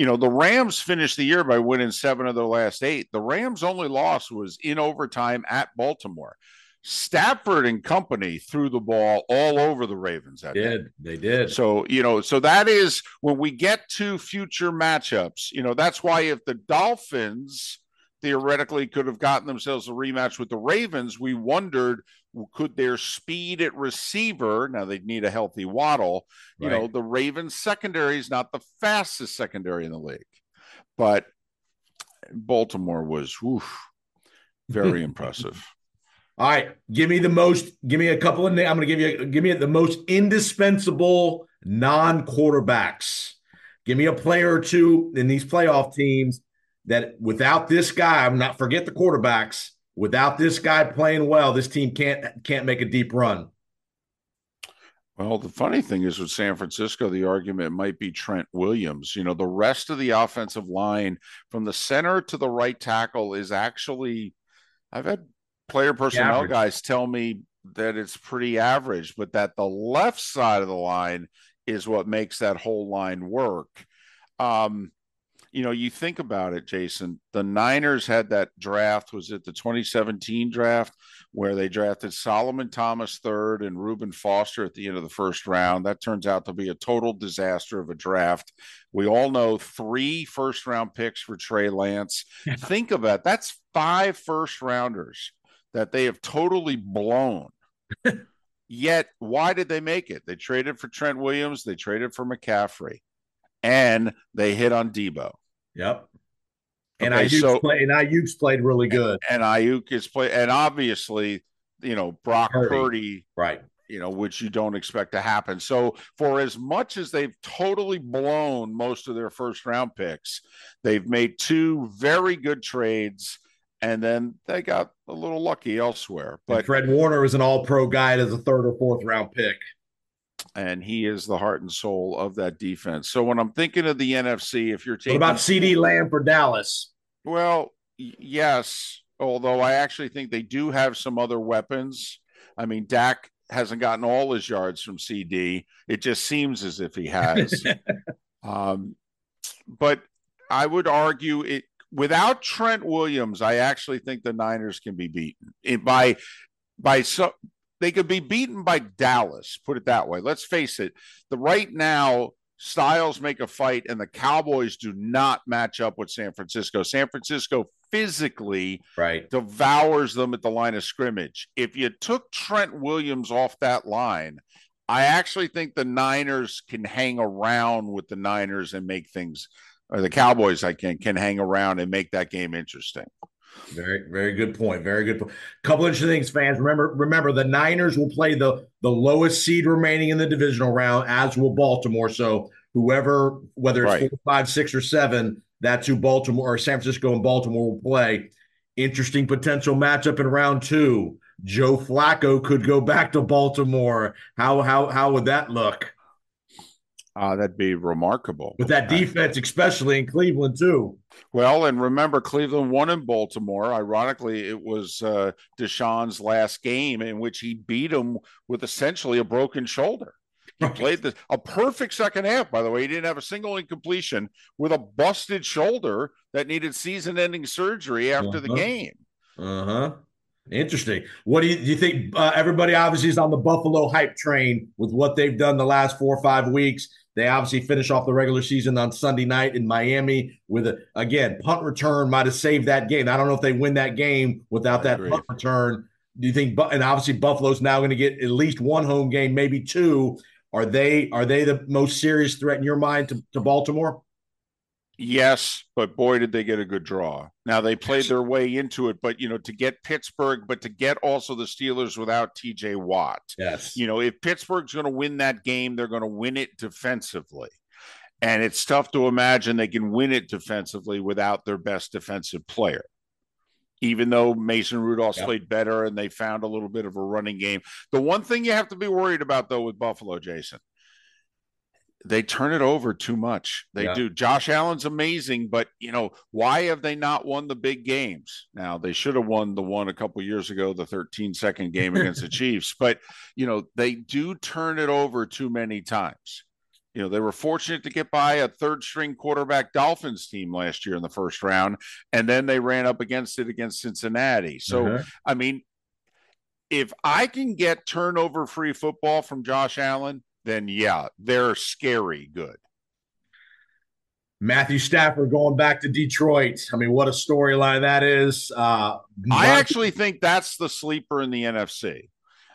You know, the Rams finished the year by winning seven of their last eight. The Rams' only loss was in overtime at Baltimore. Stafford and company threw the ball all over the Ravens that day. Did they did. So, you know, so that is when we get to future matchups, you know, that's why if the Dolphins theoretically could have gotten themselves a rematch with the Ravens, we wondered could their speed at receiver, now they'd need a healthy waddle, you know, the Ravens secondary is not the fastest secondary in the league. But Baltimore was oof, very (laughs) impressive. All right, give me the most. Give me a couple of. I'm going to give you. Give me the most indispensable non-quarterbacks. Give me a player or two in these playoff teams that without this guy, I'm not forget the quarterbacks. Without this guy playing well, this team can't can't make a deep run. Well, the funny thing is with San Francisco, the argument might be Trent Williams. You know, the rest of the offensive line from the center to the right tackle is actually, I've had player personnel Average. guys tell me that it's pretty average, but that the left side of the line is what makes that whole line work. Um, you know, you think about it, Jason. The Niners had that draft, was it the 2017 draft, where they drafted Solomon Thomas third and Reuben Foster at the end of the first round. That turns out to be a total disaster of a draft. We all know three first round picks for Trey Lance. think of that. That's five first rounders that they have totally blown. (laughs) Yet, why did they make it? They traded for Trent Williams, they traded for McCaffrey, and they hit on Deebo. Yep. And Okay, Aiyuk's, so- play, and Aiyuk's played really good. and Aiyuk is play, and obviously, you know, Brock Purdy. Purdy. Right. you know, which you don't expect to happen. So, for as much as they've totally blown most of their first round picks, they've made two very good trades, and then they got a little lucky elsewhere. But But Fred Warner is an all-pro guy as a third or fourth round pick. And he is the heart and soul of that defense. So when I'm thinking of the NFC, if you're What taking about CeeDee Lamb for Dallas? Well, yes, although I actually think they do have some other weapons. I mean, Dak hasn't gotten all his yards from CeeDee. It just seems as if he has. (laughs) um, but I would argue it without Trent Williams. I actually think the Niners can be beaten it, by by so they could be beaten by Dallas. Put it that way. Let's face it. The right now styles make a fight, and the Cowboys do not match up with San Francisco. San Francisco physically Right. devours them at the line of scrimmage. If you took Trent Williams off that line, I actually think the Niners can hang around with the Niners and make things, or the Cowboys, I can can hang around and make that game interesting. Very, very good point. Very good. point. Couple interesting things, fans. Remember, remember, the Niners will play the the lowest seed remaining in the divisional round, as will Baltimore. So whoever, whether it's Right. four, five, six, or seven, that's who Baltimore or San Francisco and Baltimore will play. Interesting potential matchup in round two. Joe Flacco could go back to Baltimore. How how how would that look Uh, that'd be remarkable. with that defense, especially in Cleveland too? Well, and remember, Cleveland won in Baltimore. Ironically, it was uh, Deshaun's last game in which he beat him with essentially a broken shoulder. He played the, a perfect second half, by the way. He didn't have a single incompletion with a busted shoulder that needed season ending surgery after the Uh-huh. game. Uh huh. Interesting. What do you, do you think? Uh, everybody obviously is on the Buffalo hype train with what they've done the last four or five weeks. They obviously finish off the regular season on Sunday night in Miami with a again punt return might have saved that game. I don't know if they win that game without that punt return. Do you think? And obviously Buffalo's now going to get at least one home game, maybe two. Are they are they the most serious threat in your mind to, to Baltimore? Yes, but boy, did they get a good draw. Now they played their way into it, but you know, to get Pittsburgh, but to get also the Steelers without TJ Watt. Yes. You know, if Pittsburgh's going to win that game, they're going to win it defensively. And it's tough to imagine they can win it defensively without their best defensive player. Even though Mason Rudolph yep. played better and they found a little bit of a running game. The one thing you have to be worried about, though, with Buffalo, Jason, they turn it over too much. They yeah. do. Josh Allen's amazing, but you know why have they not won the big games? Now they should have won the one a couple years ago, the 13 second game (laughs) against the Chiefs. But you know they do turn it over too many times. You know they were fortunate to get by a third string quarterback Dolphins team last year in the first round, and then they ran up against it against Cincinnati. So uh-huh. I mean, if I can get turnover free football from Josh Allen then yeah, they're scary good. Matthew Stafford going back to Detroit. I mean, what a storyline that is. Uh, I actually think that's the sleeper in the NFC.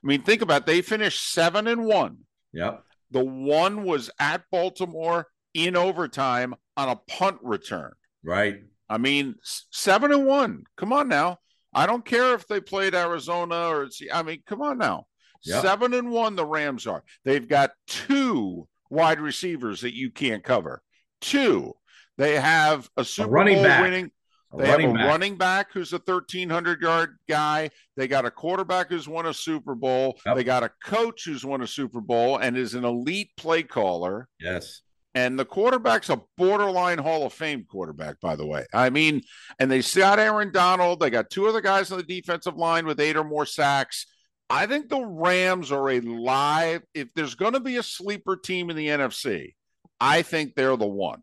I mean, think about it. they finished seven and one. Yep. The one was at Baltimore in overtime on a punt return. Right. I mean, seven and one. Come on now. I don't care if they played Arizona or I mean, come on now. Yep. Seven and one, the Rams are. They've got two wide receivers that you can't cover. Two. They have a Super a running Bowl back. winning. They have a back. running back who's a 1,300 yard guy. They got a quarterback who's won a Super Bowl. Yep. They got a coach who's won a Super Bowl and is an elite play caller. Yes. And the quarterback's a borderline Hall of Fame quarterback, by the way. I mean, and they got Aaron Donald. They got two other guys on the defensive line with eight or more sacks. I think the Rams are a live. If there's going to be a sleeper team in the NFC, I think they're the one.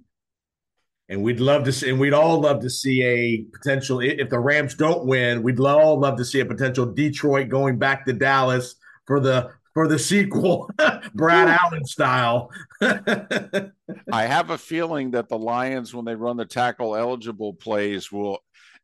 And we'd love to see, and we'd all love to see a potential. If the Rams don't win, we'd all love to see a potential Detroit going back to Dallas for the for the sequel, (laughs) Brad Allen style. (laughs) I have a feeling that the Lions, when they run the tackle eligible plays, will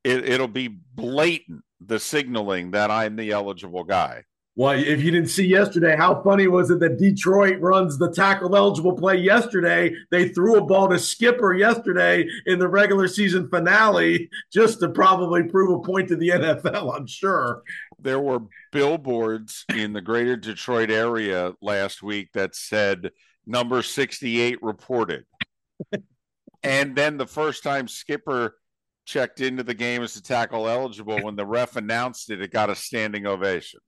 it, it'll be blatant the signaling that I'm the eligible guy. Well, if you didn't see yesterday, how funny was it that Detroit runs the tackle eligible play yesterday? They threw a ball to Skipper yesterday in the regular season finale just to probably prove a point to the (laughs) NFL, I'm sure. There were billboards in the greater Detroit area last week that said number 68 reported. (laughs) and then the first time Skipper checked into the game as a tackle eligible. When the ref announced it, it got a standing ovation.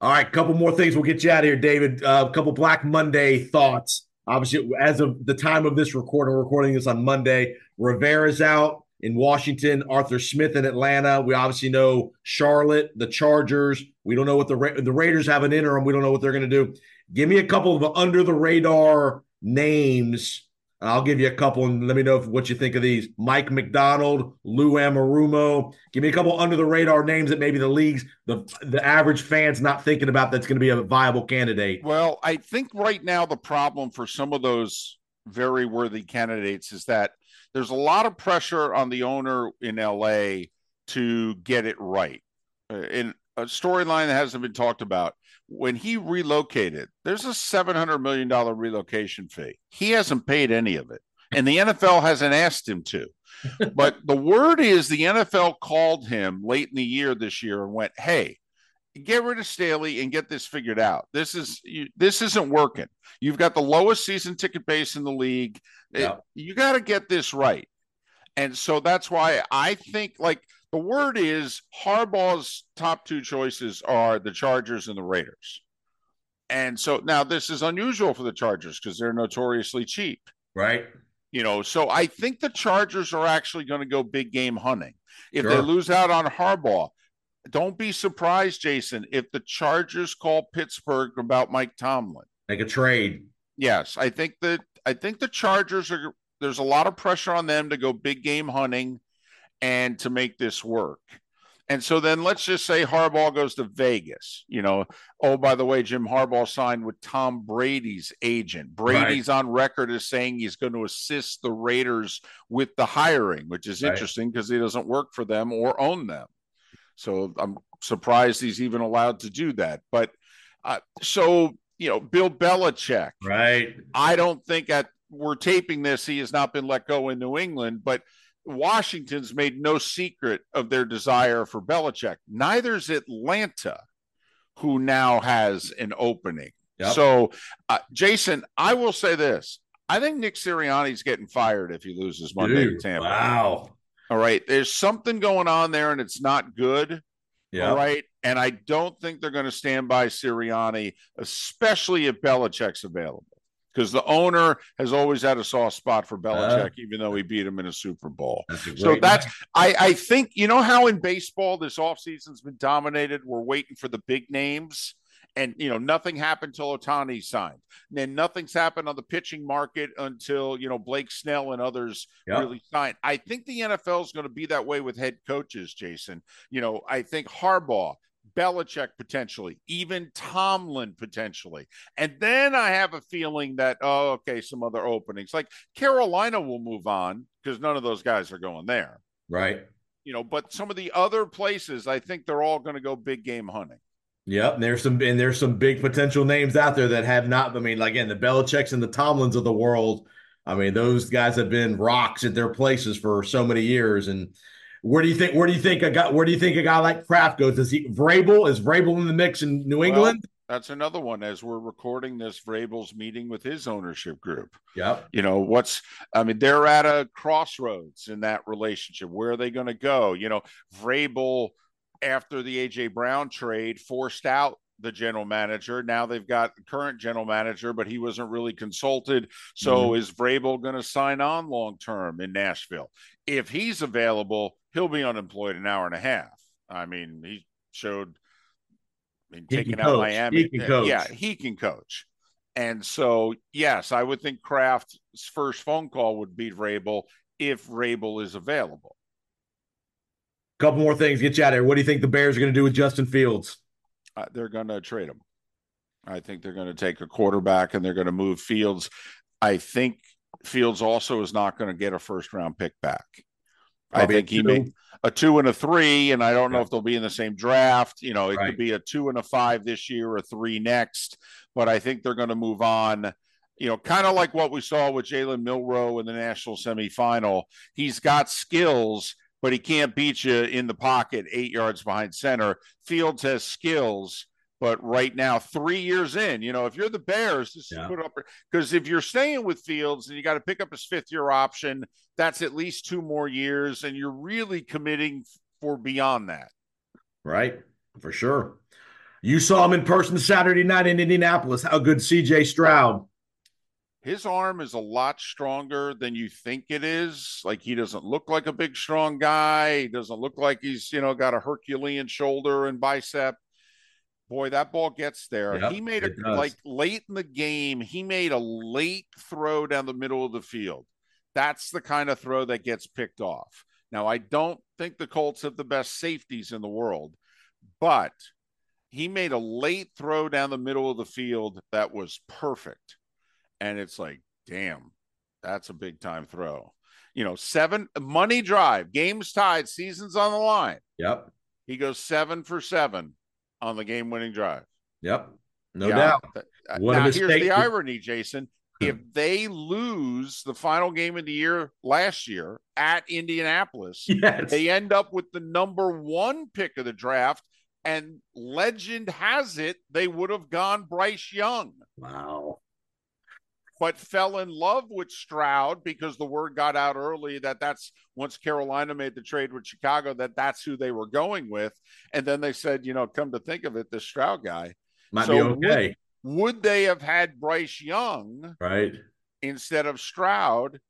All right, a couple more things. We'll get you out of here, David. A uh, couple Black Monday thoughts. Obviously, as of the time of this recording, we're recording this on Monday. Rivera's out in Washington. Arthur Smith in Atlanta. We obviously know Charlotte, the Chargers. We don't know what the Ra- the Raiders have an interim. We don't know what they're going to do. Give me a couple of under the radar names I'll give you a couple and let me know what you think of these. Mike Macdonald, Lou Anarumo. Give me a couple under the radar names that maybe the leagues, the the average fans not thinking about that's going to be a viable candidate. Well, I think right now the problem for some of those very worthy candidates is that there's a lot of pressure on the owner in LA to get it right. Uh, in a storyline that hasn't been talked about when he relocated, there's a $700 million relocation fee. He hasn't paid any of it, and the NFL hasn't asked him to. (laughs) but the word is the NFL called him late in the year this year and went, "Hey, get rid of Staley and get this figured out. This is you, this isn't working. You've got the lowest season ticket base in the league. Yeah. It, you got to get this right." And so that's why I think like the word is Harbaugh's top two choices are the Chargers and the Raiders. And so now this is unusual for the Chargers because they're notoriously cheap. Right. You know, so I think the Chargers are actually going to go big game hunting. If sure. they lose out on Harbaugh, don't be surprised, Jason, if the Chargers call Pittsburgh about Mike Tomlin. Make a trade. Yes. I think that I think the Chargers are there's a lot of pressure on them to go big game hunting and to make this work. And so then let's just say Harbaugh goes to Vegas. You know, oh, by the way, Jim Harbaugh signed with Tom Brady's agent. Brady's right. on record as saying he's going to assist the Raiders with the hiring, which is right. interesting because he doesn't work for them or own them. So I'm surprised he's even allowed to do that. But uh, so, you know, Bill Belichick. Right. I don't think at we're taping this, he has not been let go in New England, but Washington's made no secret of their desire for Belichick. Neither's Atlanta, who now has an opening. Yep. So, uh, Jason, I will say this: I think Nick Sirianni's getting fired if he loses Monday Dude, to Tampa. Wow. All right, there's something going on there, and it's not good. Yeah. All right, and I don't think they're going to stand by Sirianni, especially if Belichick's available because the owner has always had a soft spot for Belichick, uh, even though he beat him in a Super Bowl. That's so that's I, I think you know how in baseball this offseason's been dominated. We're waiting for the big names. And you know, nothing happened until Ohtani signed. And then nothing's happened on the pitching market until you know Blake Snell and others yep. really signed. I think the NFL is going to be that way with head coaches, Jason. You know, I think Harbaugh, Belichick potentially, even Tomlin potentially. And then I have a feeling that, oh, okay, some other openings. Like Carolina will move on because none of those guys are going there. Right. You know, but some of the other places, I think they're all going to go big game hunting. Yep, and there's some and there's some big potential names out there that have not. I mean, like again, the Belichicks and the Tomlins of the world. I mean, those guys have been rocks at their places for so many years, and where do you think? Where do you think a guy? Where do you think a guy like Kraft goes? Is he Vrabel? Is Vrabel in the mix in New England? Well, that's another one. As we're recording this, Vrabel's meeting with his ownership group. Yep. You know what's? I mean, they're at a crossroads in that relationship. Where are they going to go? You know, Vrabel after the AJ Brown trade forced out the general manager. Now they've got the current general manager, but he wasn't really consulted. So mm-hmm. is Vrabel going to sign on long term in Nashville? If he's available, he'll be unemployed an hour and a half. I mean, he showed I mean, taking out Miami. He can coach. Yeah, he can coach. And so, yes, I would think Kraft's first phone call would be Vrabel if Vrabel is available. Couple more things, get you out of here. What do you think the Bears are going to do with Justin Fields? Uh, they're going to trade him. I think they're going to take a quarterback and they're going to move Fields. I think Fields also is not going to get a first round pick back. Probably I think he made a two and a three, and I don't know if they'll be in the same draft. You know, it right. could be a two and a five this year, a three next. But I think they're going to move on. You know, kind of like what we saw with Jalen Milroe in the national semifinal. He's got skills, but he can't beat you in the pocket eight yards behind center. Fields has skills, but right now, three years in, you know, if you're the Bears, just yeah. put up because if you're staying with Fields and you got to pick up his fifth year option, that's at least two more years, and you're really committing for beyond that. Right, for sure. You saw him in person Saturday night in Indianapolis. How good CJ Stroud? his arm is a lot stronger than you think it is. Like he doesn't look like a big, strong guy. He doesn't look like he's, you know, got a Herculean shoulder and bicep. Boy, that ball gets there. Yep, he made it like late in the game. He made a late throw down the middle of the field. That's the kind of throw that gets picked off. Now, I don't think the Colts have the best safeties in the world, but he made a late throw down the middle of the field that was perfect and it's like, damn, that's a big time throw. You know, seven money drive, games tied, seasons on the line. Yep. He goes seven for seven on the game winning drive. Yep. No yeah. doubt. Uh, what now, here's the irony, Jason. Hmm. If they lose the final game of the year last year at Indianapolis, (laughs) yes. they end up with the number one pick of the draft. And legend has it they would have gone Bryce Young. Wow but fell in love with Stroud because the word got out early that that's once Carolina made the trade with Chicago that that's who they were going with, and then they said, you know, come to think of it, this Stroud guy might so be okay. Would, would they have had Bryce Young right instead of Stroud?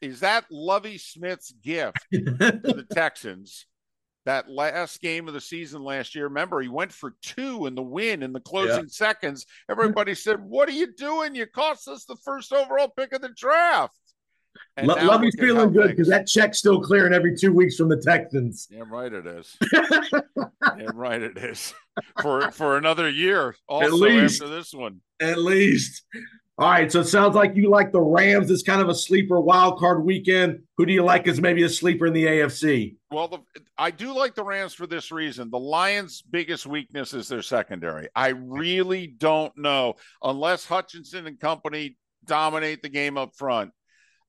Is that Lovie Smith's gift to the (laughs) Texans? That last game of the season last year. Remember, he went for two in the win in the closing yeah. seconds. Everybody said, What are you doing? You cost us the first overall pick of the draft. And Lo- now Lovie's look at how feeling good because that check's still clearing every two weeks from the Texans. Damn right it is. (laughs) Damn right it is. For for another year. Also least. after this one. At least. All right. So it sounds like you like the Rams as kind of a sleeper wild card weekend. Who do you like as maybe a sleeper in the AFC? Well, the, I do like the Rams for this reason. The Lions' biggest weakness is their secondary. I really don't know unless Hutchinson and company dominate the game up front.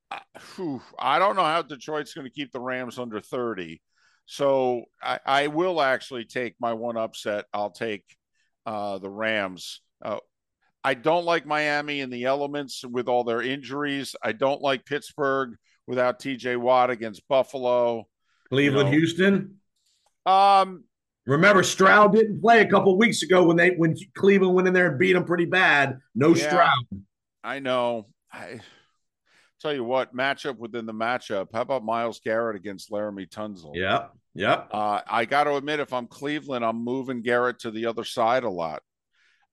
I, whew, I don't know how Detroit's going to keep the Rams under 30. So I, I will actually take my one upset. I'll take uh, the Rams. Uh, I don't like Miami in the elements with all their injuries. I don't like Pittsburgh without TJ Watt against Buffalo. Cleveland, know. Houston. Um, Remember, Stroud didn't play a couple weeks ago when they when Cleveland went in there and beat them pretty bad. No Yeah. Stroud. I know. I tell you what, matchup within the matchup. How about Myles Garrett against Laremy Tunsil? Yeah, yeah. Uh, I got to admit, if I'm Cleveland, I'm moving Garrett to the other side a lot.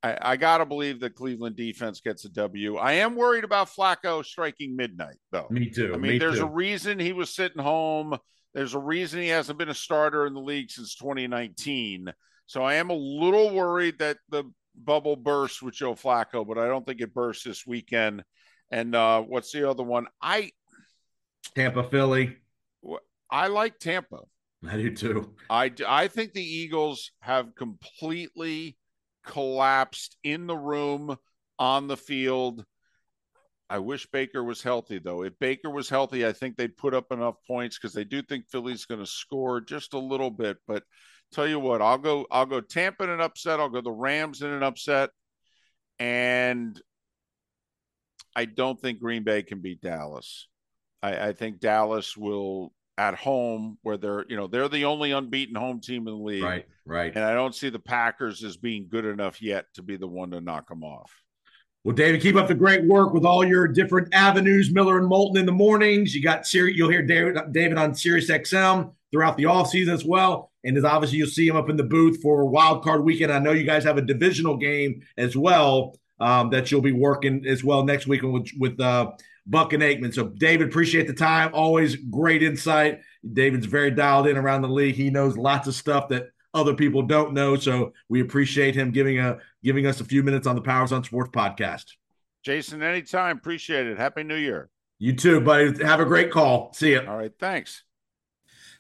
I, I got to believe that Cleveland defense gets a W. I am worried about Flacco striking midnight, though. Me too. I mean, Me there's too. a reason he was sitting home. There's a reason he hasn't been a starter in the league since 2019. So I am a little worried that the bubble bursts with Joe Flacco, but I don't think it bursts this weekend. And uh, what's the other one? I Tampa, Philly. I like Tampa. I do too. I I think the Eagles have completely collapsed in the room on the field. I wish Baker was healthy though. If Baker was healthy, I think they'd put up enough points because they do think Philly's going to score just a little bit. But tell you what, I'll go I'll go Tampa in an upset. I'll go the Rams in an upset, and I don't think Green Bay can beat Dallas. I, I think Dallas will at home where they're you know they're the only unbeaten home team in the league, Right. Right. and I don't see the Packers as being good enough yet to be the one to knock them off. Well, David, keep up the great work with all your different avenues. Miller and Moulton in the mornings. You got Siri. You'll hear David, David on Sirius XM throughout the offseason as well. And as obviously you'll see him up in the booth for Wild Card Weekend. I know you guys have a divisional game as well um, that you'll be working as well next week with with uh, Buck and Aikman. So, David, appreciate the time. Always great insight. David's very dialed in around the league. He knows lots of stuff that other people don't know. So we appreciate him giving a giving us a few minutes on the Powers on Sports podcast. Jason, anytime, appreciate it. Happy New Year. You too, buddy. Have a great call. See you. All right, thanks.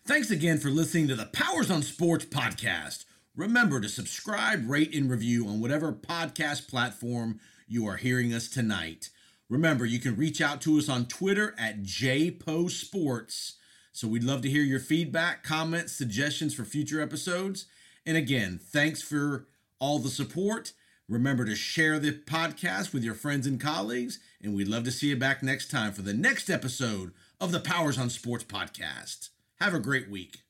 Thanks again for listening to the Powers on Sports podcast. Remember to subscribe, rate, and review on whatever podcast platform you are hearing us tonight. Remember, you can reach out to us on Twitter at JPoSports. So we'd love to hear your feedback, comments, suggestions for future episodes. And again, thanks for all the support. Remember to share the podcast with your friends and colleagues. And we'd love to see you back next time for the next episode of the Powers on Sports podcast. Have a great week.